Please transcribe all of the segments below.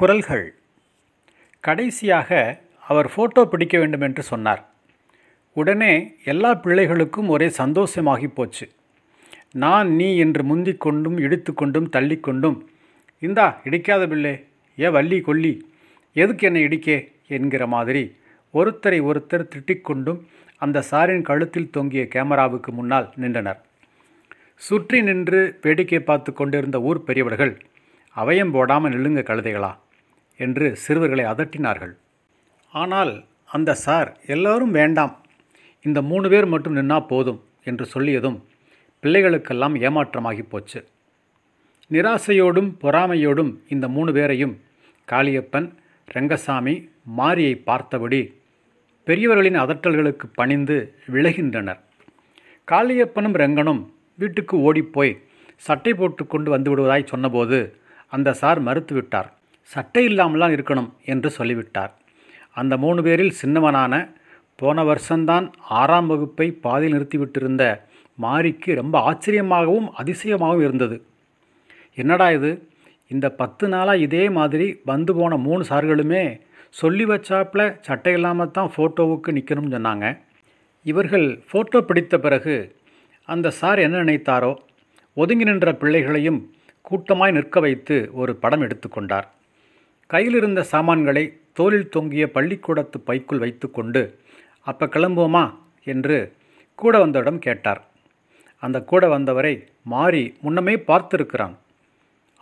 குரல்கள். கடைசியாக அவர் ஃபோட்டோ பிடிக்க வேண்டும் என்று சொன்னார். உடனே எல்லா பிள்ளைகளுக்கும் ஒரே சந்தோஷமாகி போச்சு. நான் நீ என்று முந்திக் கொண்டும் இடித்து கொண்டும் தள்ளிக்கொண்டும் இந்தா இடிக்காத பிள்ளை ஏ வள்ளி கொல்லி எதுக்கு என்னை இடிக்கே? என்கிற மாதிரி ஒருத்தரை ஒருத்தர் திட்டிக்கொண்டும் அந்த சாரின் கழுத்தில் தொங்கிய கேமராவுக்கு முன்னால் நின்றனர். சுற்றி நின்று வேடிக்கை பார்த்து கொண்டிருந்த ஊர் பெரியவர்கள் அவயம் போடாமல் நில்லுங்க கழுதைகளா என்று சிறுவர்களை அதட்டினார்கள். ஆனால் அந்த சார் எல்லோரும் வேண்டாம். இந்த மூணு பேர் மட்டும் நின்னா போதும் என்று சொல்லியதும் பிள்ளைகளுக்கெல்லாம் ஏமாற்றமாகி போச்சு. நிராசையோடும் பொறாமையோடும் இந்த மூணு பேரையும் காளியப்பன் ரங்கசாமி மாரியை பார்த்தபடி பெரியவர்களின் அதட்டல்களுக்கு பணிந்து விலகின்றனர். காளியப்பனும் ரங்கனும் வீட்டுக்கு ஓடிப்போய் சட்டை போட்டு கொண்டு வந்து விடுவதாய் சொன்னபோது அந்த சார் மறுத்துவிட்டார். சட்டை இல்லாமலாம் இருக்கணும் என்று சொல்லிவிட்டார். அந்த மூணு பேரில் சின்னவனான போன வருஷம்தான் ஆறாம் வகுப்பை பாதியில் நிறுத்திவிட்டிருந்த மாரிக்கு ரொம்ப ஆச்சரியமாகவும் அதிசயமாகவும் இருந்தது. என்னடா இது? இந்த பத்து நாளாக இதே மாதிரி வந்து போன மூணு சார்களுமே சொல்லி வச்சாப்பில் சட்டை இல்லாமல் தான் ஃபோட்டோவுக்கு நிற்கணும்னு சொன்னாங்க. இவர்கள் ஃபோட்டோ பிடித்த பிறகு அந்த சார் என்ன நினைத்தாரோ ஒதுங்கி நின்ற பிள்ளைகளையும் கூட்டமாய் நிற்க வைத்து ஒரு படம் எடுத்துக்கொண்டார். கையிலிருந்த சாமான்களை தோளில் தொங்கிய பள்ளிக்கூடத்து பைக்குள் வைத்துக்கொண்டு அப்போ கிளம்புவோமா? என்று கூட வந்தவிடம் கேட்டார். அந்த கூட வந்தவரை மாறி முன்னமே பார்த்திருக்கிறான்.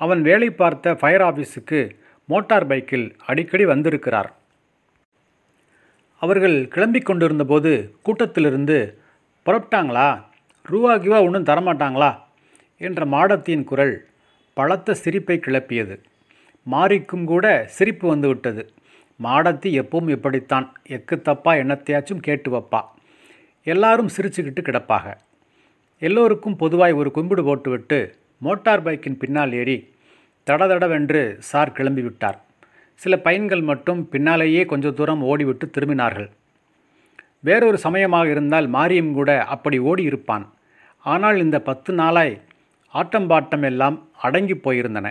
அவன் வேலை பார்த்த ஃபயர் ஆஃபீஸுக்கு மோட்டார் பைக்கில் அடிக்கடி வந்திருக்கிறார். அவர்கள் கிளம்பிக் கொண்டிருந்தபோது கூட்டத்திலிருந்து புறப்பட்டாங்களா? ரூபா கிவா ஒன்றும் தரமாட்டாங்களா? என்ற மாடத்தியின் குரல் பலத்த சிரிப்பை கிளப்பியது. மாரிக்கும் கூட சிரிப்பு வந்துவிட்டது மாடத்தி எப்பவும் இப்படித்தான். எக்கு தப்பா என்னத்தையாச்சும் கேட்டு வைப்பா. எல்லாரும் சிரிச்சுக்கிட்டு கிடப்பாக. எல்லோருக்கும் பொதுவாய் ஒரு கும்பிடு போட்டுவிட்டு மோட்டார் பைக்கின் பின்னால் ஏறி தடதடவென்று சார் கிளம்பிவிட்டார் சில பையன்கள் மட்டும் பின்னாலேயே கொஞ்ச தூரம் ஓடிவிட்டு திரும்பினார்கள். வேறொரு சமயமாக இருந்தால் மாரியும் கூட அப்படி ஓடி இருப்பான். ஆனால் இந்த பத்து நாளாய் ஆட்டம் பாட்டம் எல்லாம் அடங்கி போயிருந்தன.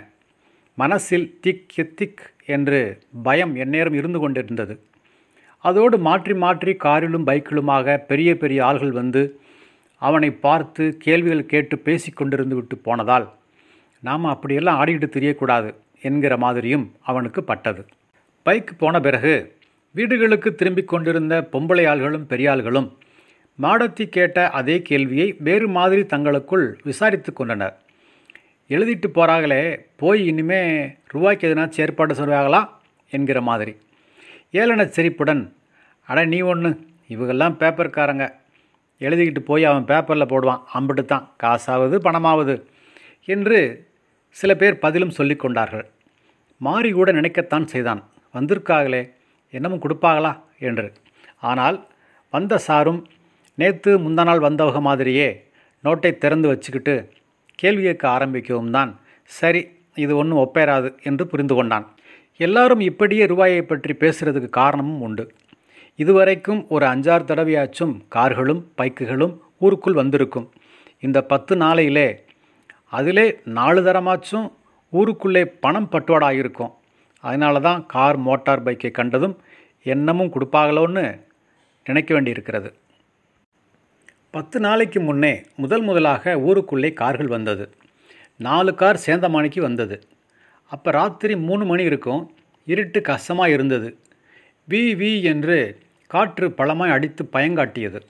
மனசில் திக் திக் என்று பயம் எந்நேரம் இருந்து கொண்டிருந்தது. அதோடு மாற்றி மாற்றி காரிலும் பைக்கிலுமாக பெரிய பெரிய ஆள்கள் வந்து அவனை பார்த்து கேள்விகள் கேட்டு பேசி கொண்டிருந்து விட்டு போனதால் நாம் அப்படியெல்லாம் ஆடிக்கிட்டு தெரியக்கூடாது என்கிற மாதிரியும் அவனுக்கு பட்டது. பைக் போன பிறகு வீடுகளுக்கு திரும்பிக் கொண்டிருந்த பொம்பளை ஆள்களும் பெரியாள்களும் மாடத்தி கேட்ட அதே கேள்வியை வேறு மாதிரி தங்களுக்குள் விசாரித்து கொண்டனர். எழுதிட்டு போகிறாங்களே போய் இனிமே ரூபாய்க்கு எதுனாச்சும் ஏற்பாடு சொல்வாங்களா என்கிற மாதிரி. ஏளன சிரிப்புடன் அட நீ ஒன்று இவங்கெல்லாம் பேப்பர்காரங்க. எழுதிக்கிட்டு போய் அவன் பேப்பரில் போடுவான் அம்பிட்டு தான் காசாவது பணமாவது என்று சில பேர் பதிலும் சொல்லி கொண்டார்கள். மாறி கூட நினைக்கத்தான் செய்தான். வந்திருக்காங்களே என்னமும் கொடுப்பாங்களா என்று. ஆனால் வந்த சாரும் நேற்று முந்தா நாள் வந்தவங்க மாதிரியே நோட்டை திறந்து வச்சுக்கிட்டு கேள்வி கேட்க ஆரம்பிக்கவும் தான். சரி இது ஒன்றும் ஒப்பேராது என்று புரிந்து கொண்டான். எல்லாரும் இப்படியே ரூபாயை பற்றி பேசுகிறதுக்கு காரணமும் உண்டு. இதுவரைக்கும் ஒரு அஞ்சாறு தடவையாச்சும் கார்களும் பைக்குகளும் ஊருக்குள் வந்திருக்கும். இந்த பத்து நாளையிலே அதிலே நாலு தரமாச்சும் ஊருக்குள்ளே பணம் பட்டுவாடாகிருக்கும் அதனால தான் கார் மோட்டார் பைக்கை கண்டதும் என்னமும் கொடுப்பாங்களோன்னு நினைக்க வேண்டியிருக்கிறது. பத்து நாளைக்கு முன்னே முதல் முதலாக ஊருக்குள்ளே கார்கள் வந்தது. நாலு கார் சேந்தமானிக்கு வந்தது. அப்போ ராத்திரி மூணு மணி இருக்கும் இருட்டு கஷ்டமாக இருந்தது. வி வி என்று காற்று பழமாய் அடித்து பயங்காட்டியது.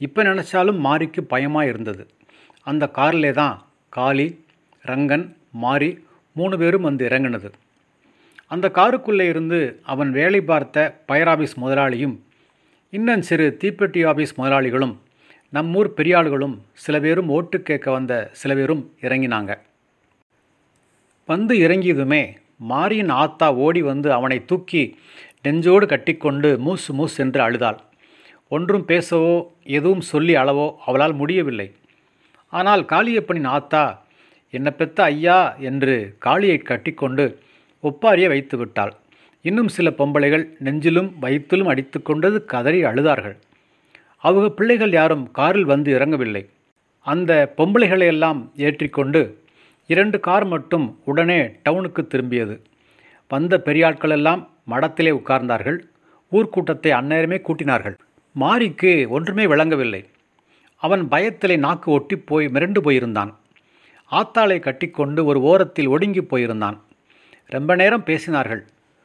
இப்போ நினச்சாலும் மாரிக்கு பயமாக இருந்தது. அந்த காரிலே தான் காளி ரங்கன் மாரி மூணு பேரும் வந்து இறங்கினது. அந்த காருக்குள்ளே இருந்து அவன் வேலை பார்த்த பயர் ஆபீஸ் முதலாளியும் இன்னும் சிறு தீப்பெட்டி ஆபீஸ் முதலாளிகளும் நம்மூர் பெரியாள்களும் சில பேரும் ஓட்டு கேட்க வந்த சில பேரும் இறங்கினாங்க. வந்து இறங்கியதுமே மாரியின் ஆத்தா ஓடி வந்து அவனை தூக்கி நெஞ்சோடு கட்டிக்கொண்டு மூசு மூஸ் என்று அழுதாள். ஒன்றும் பேசவோ எதுவும் சொல்லி அளவோ அவளால் முடியவில்லை. ஆனால் காளியப்பனின் ஆத்தா என்ன பெத்த ஐயா என்று காளியை கட்டிக்கொண்டு ஒப்பாரியை வைத்து விட்டாள் இன்னும் சில பொம்பளைகள் நெஞ்சிலும் வயிற்றிலும் அடித்து கொண்டது கதறி அழுதார்கள். அவங்க பிள்ளைகள் யாரும் காரில் வந்து இறங்கவில்லை. அந்த பொம்பளைகளையெல்லாம் ஏற்றிக்கொண்டு இரண்டு கார் மட்டும் உடனே டவுனுக்கு திரும்பியது. வந்த பெரியாட்களெல்லாம் மடத்திலே உட்கார்ந்தார்கள். ஊர்க்கூட்டத்தை அந்நேரமே கூட்டினார்கள். மாரிக்கு ஒன்றுமே விளங்கவில்லை. அவன் பயத்திலே நாக்கு ஒட்டி போய் மிரண்டு போயிருந்தான். ஆத்தாளை கட்டிக்கொண்டு ஒரு ஓரத்தில் ஒடுங்கி போயிருந்தான். ரொம்ப நேரம் பேசினார்கள்.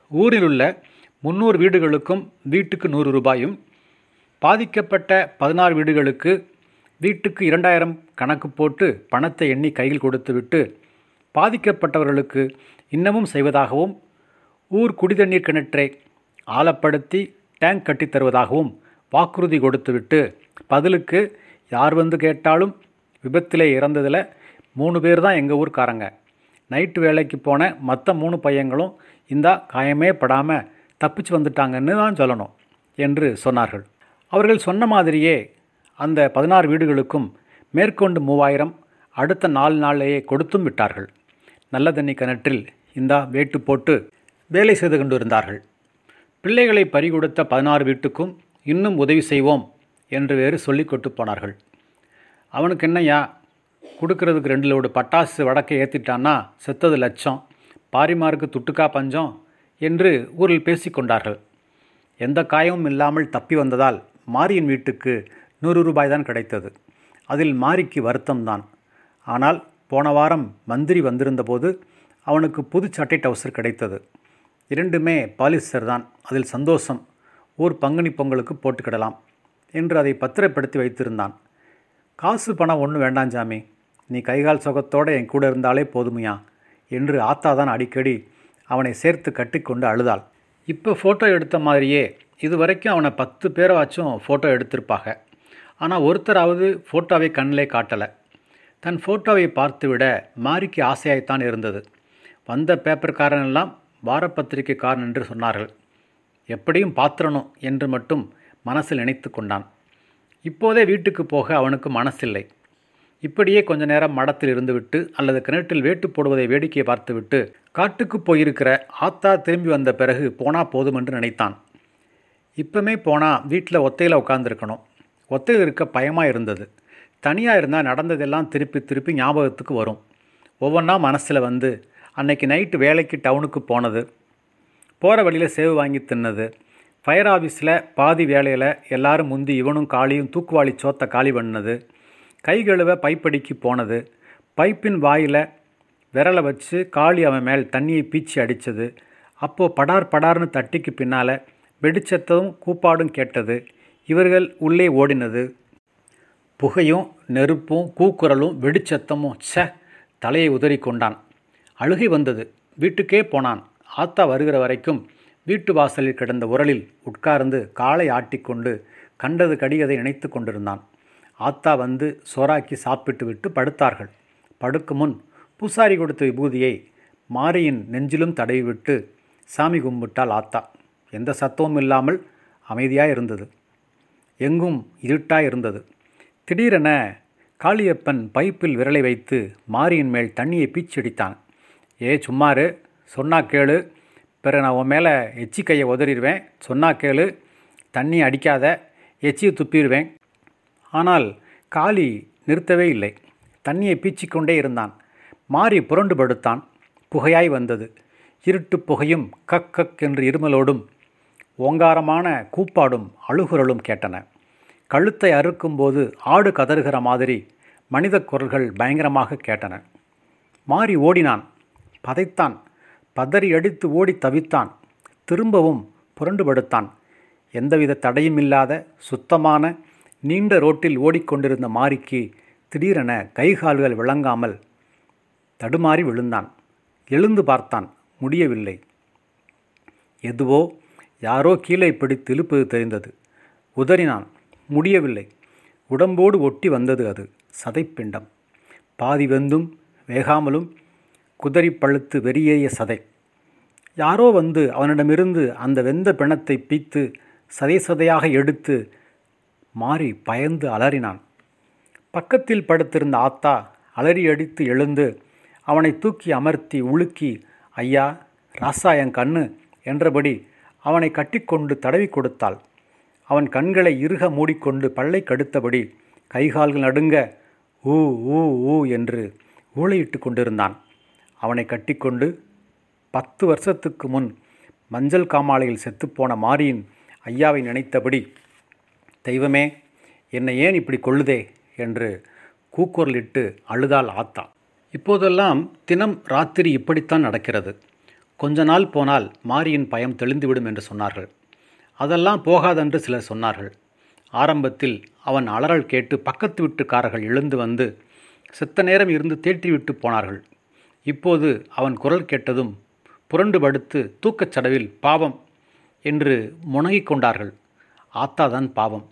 ஊரிலுள்ள முன்னூறு முந்நூறு வீடுகளுக்கும் வீட்டுக்கு நூறு ரூபாயும் பாதிக்கப்பட்ட பதினாறு வீடுகளுக்கு வீட்டுக்கு இரண்டாயிரம் கணக்கு போட்டு பணத்தை எண்ணி கையில் கொடுத்துவிட்டு பாதிக்கப்பட்டவர்களுக்கு இன்னமும் செய்வதாகவும் ஊர் குடிதண்ணீர் கிணற்றை ஆழப்படுத்தி டேங்க் கட்டித் தருவதாகவும் வாக்குறுதி கொடுத்துவிட்டு பதிலுக்கு யார் வந்து கேட்டாலும் விபத்திலே இறந்ததில் மூணு பேர் தான் எங்கள் ஊர்க்காரங்க. நைட்டு வேலைக்கு போன மற்ற மூணு பையங்களும் இந்தா காயமே படாமல் தப்பிச்சு வந்துட்டாங்கன்னு தான் சொல்லணும் என்று சொன்னார்கள். அவர்கள் சொன்ன மாதிரியே அந்த பதினாறு வீடுகளுக்கும் மேற்கொண்டு மூவாயிரம் அடுத்த நாலு நாளையே கொடுத்தும் விட்டார்கள். நல்ல தண்ணி கிணற்றில் இந்தா வேட்டு போட்டு வேலை செய்து கொண்டு இருந்தார்கள் பிள்ளைகளை பறிகொடுத்த பதினாறு வீட்டுக்கும் இன்னும் உதவி செய்வோம் என்று வேறு சொல்லி கொட்டு போனார்கள். அவனுக்கு என்னையா கொடுக்கறதுக்கு ரெண்டு லோடு பட்டாசு வடக்கை ஏற்றிட்டான்னா செத்தது லட்சம் பாரிமாருக்கு துட்டுக்கா பஞ்சம் என்று ஊரில் பேசிக்கொண்டார்கள் எந்த காயமும் இல்லாமல் தப்பி வந்ததால் மாரியின் வீட்டுக்கு நூறு ரூபாய் தான் கிடைத்தது. அதில் மாரிக்கு வருத்தம்தான். ஆனால் போன வாரம் மந்திரி வந்திருந்தபோது அவனுக்கு புது சட்டை டவுசர் கிடைத்தது. இரண்டுமே பாலிஸ்டர் தான் அதில் சந்தோஷம். ஊர் பங்குனி பொங்கலுக்கு போட்டுக்கிடலாம் என்று அதை பத்திரப்படுத்தி வைத்திருந்தான். காசு பணம் ஒன்றும் வேண்டாம் சாமி. நீ கைகால் சுகத்தோடு என் கூட இருந்தாலே போதுமையா என்று ஆத்தா தான் அடிக்கடி அவனை சேர்த்து கட்டிக்கொண்டு அழுதாள். இப்போ ஃபோட்டோ எடுத்த மாதிரியே இது வரைக்கும் அவனை பத்து பேராச்சும் ஃபோட்டோ எடுத்திருப்பாங்க. ஆனால் ஒருத்தராவது ஃபோட்டோவை கண்ணிலே காட்டலை. தன் ஃபோட்டோவை பார்த்துவிட மாரிக்கு ஆசையாய்த்தான் இருந்தது. வந்த பேப்பர்காரனெல்லாம் வாரப்பத்திரிகைக்காரன் என்று சொன்னார்கள். எப்படியும் பாத்திரணும் என்று மட்டும் மனசில் நினைத்து கொண்டான். இப்போதே வீட்டுக்கு போக அவனுக்கு மனசில்லை. இப்படியே கொஞ்ச நேரம் மடத்தில் இருந்துவிட்டு அல்லது கிணற்றில் வேட்டு போடுவதை வேடிக்கை பார்த்துவிட்டு காட்டுக்கு போயிருக்கிற ஆத்தா திரும்பி வந்த பிறகு போனா போதும் என்று நினைத்தான். இப்போமே போனால் வீட்டில் ஒத்தையில் உட்காந்துருக்கணும் ஒத்தையில் இருக்க பயமாக இருந்தது. தனியாக இருந்தால் நடந்ததெல்லாம் திருப்பி திருப்பி ஞாபகத்துக்கு வரும். ஒவ்வொன்றா மனசில் வந்து அன்னைக்கு நைட்டு வேலைக்கு டவுனுக்கு போனது. போகிற வழியில் சேவு வாங்கி தின்னது. ஃபயர் ஆஃபீஸில் பாதி வேலையில் எல்லாரும் முந்தி இவனும் காளியும் தூக்குவாளி சோத்தை காலி பண்ணது. கை கழுவ பைப்படிக்கு போனது. பைப்பின் வாயில் விரலை வச்சு காளி அவன் மேல் தண்ணியை பீச்சி அடித்தது அப்போது படார் படார்னு தட்டிக்கு பின்னால் வெடிச்சத்ததும் கூப்பாடும் கேட்டது. இவர்கள் உள்ளே ஓடினது. புகையும் நெருப்பும் கூக்குரலும் வெடிச்சத்தமும் ச்ச தலையை உதறி கொண்டான் அழுகை வந்தது. வீட்டுக்கே போனான். ஆத்தா வருகிற வரைக்கும் வீட்டு வாசலில் கிடந்த உரலில் உட்கார்ந்து காலை ஆட்டிக்கொண்டு கண்டது கடியதை நினைத்து கொண்டிருந்தான். ஆத்தா வந்து சோறாக்கி சாப்பிட்டு விட்டு படுத்தார்கள். படுக்கு முன் பூசாரி கொடுத்த விபூதியை மாரியின் நெஞ்சிலும் தடவிவிட்டு சாமி கும்பிட்டாள் ஆத்தா. எந்த சத்தமும் இல்லாமல் அமைதியாக இருந்தது எங்கும் இருட்டாக இருந்தது திடீரென காளியப்பன் பைப்பில் விரலை வைத்து மாரியின் மேல் தண்ணியை பீச்சடித்தான். ஏ சும்மாரு. சொன்னா கேளு. பிற நான் உன் மேலே எச்சி கையை உதறிடுவேன். சொன்னா கேளு. தண்ணி அடிக்காத. எச்சியை துப்பிடுவேன். ஆனால் காளி நிறுத்தவே இல்லை. தண்ணியை பீச்சிக்கொண்டே இருந்தான். மாறி புரண்டு படுத்தான். புகையாய் வந்தது. இருட்டு புகையும் கக் கக் என்று இருமலோடும் ஓங்காரமான கூப்பாடும் அழுகுரலும் கேட்டன. கழுத்தை அறுக்கும்போது ஆடு கதறுகிற மாதிரி மனித குரல்கள் பயங்கரமாக கேட்டன. மாறி ஓடினான். பதைத்தான். பதறி அடித்து ஓடி தவித்தான். திரும்பவும் புரண்டு படுத்தான். எந்தவித தடையும் இல்லாத சுத்தமான நீண்ட ரோட்டில் ஓடிக்கொண்டிருந்த மாரிக்கு திடீரென கைகால்கள் விளங்காமல் தடுமாறி விழுந்தான். எழுந்து பார்த்தான். முடியவில்லை. எதுவோ யாரோ கீழே பிடித்து இழுப்பது தெரிந்தது. உதறினான். முடியவில்லை. உடம்போடு ஒட்டி வந்தது அது. சதைப்பிண்டம். பாதி வெந்தும் வேகாமலும் குதறி பழுத்து வெறியேறிய சதை. யாரோ வந்து அவனிடமிருந்து அந்த வெந்த பிணத்தை பீத்து சதை சதையாக எடுத்து மாறி பயந்து அலறினான். பக்கத்தில் படுத்திருந்த ஆத்தா அலறி அடித்து எழுந்து அவனை தூக்கி அமர்த்தி உலுக்கி ஐயா ராசா என் கண்ணு என்றபடி அவனை கட்டிக்கொண்டு தடவி கொடுத்தாள். அவன் கண்களை இறுக மூடிக்கொண்டு பல்லை கடுத்தபடி கைகால்கள் நடுங்க ஊ ஊ ஊ என்று ஊழையிட்டு கொண்டிருந்தான். அவனை கட்டிக்கொண்டு பத்து வருஷத்துக்கு முன் மஞ்சள் காமாலையில் செத்துப்போன மாரியின் ஐயாவை நினைத்தபடி தெய்வமே என்னை ஏன் இப்படி கொள்ளுதே என்று கூக்குரலிட்டு அழுதாள் ஆத்தா. இப்போதெல்லாம் தினம் ராத்திரி இப்படித்தான் நடக்கிறது. கொஞ்ச நாள் போனால் மாரியின் பயம் தெளிந்துவிடும் என்று சொன்னார்கள். அதெல்லாம் போகாதென்று சிலர் சொன்னார்கள். ஆரம்பத்தில் அவன் அலறல் கேட்டு பக்கத்து வீட்டுக்காரர்கள் எழுந்து வந்து செத்த நேரம் இருந்து தேற்றிவிட்டு போனார்கள். இப்போது அவன் குரல் கேட்டதும் புரண்டு படுத்து தூக்கச் சடவில் பாவம் என்று முணங்கிக் கொண்டார்கள். ஆத்தாதான் பாவம்.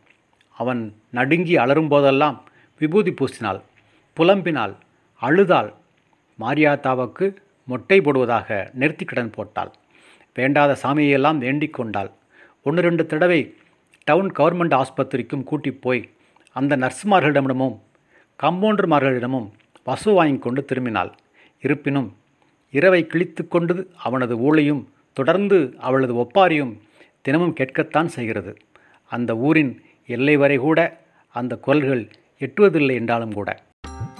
அவன் நடுங்கி அலறும்போதெல்லாம் விபூதி பூசினாள் புலம்பினாள் அழுதாள். மாரியாத்தாவுக்கு மொட்டை போடுவதாக நிறுத்தி கடன் போட்டாள். வேண்டாத சாமியெல்லாம் வேண்டிக் கொண்டாள். ஒன்று ரெண்டு தடவை டவுன் கவர்மெண்ட் ஆஸ்பத்திரிக்கும் கூட்டி போய் அந்த நர்ஸுமார்களிடமும் கம்பவுண்டர்மார்களிடமும் வசு வாங்கி கொண்டு திரும்பினாள். இருப்பினும் இரவை கிழித்து கொண்டு அவனது ஊழையும் தொடர்ந்து அவளது ஒப்பாரியும் தினமும் கேட்கத்தான் செய்கிறது. அந்த ஊரின் எல்லை வரை கூட அந்த குரல்கள் எட்டுவதில்லை என்றாலும் கூட.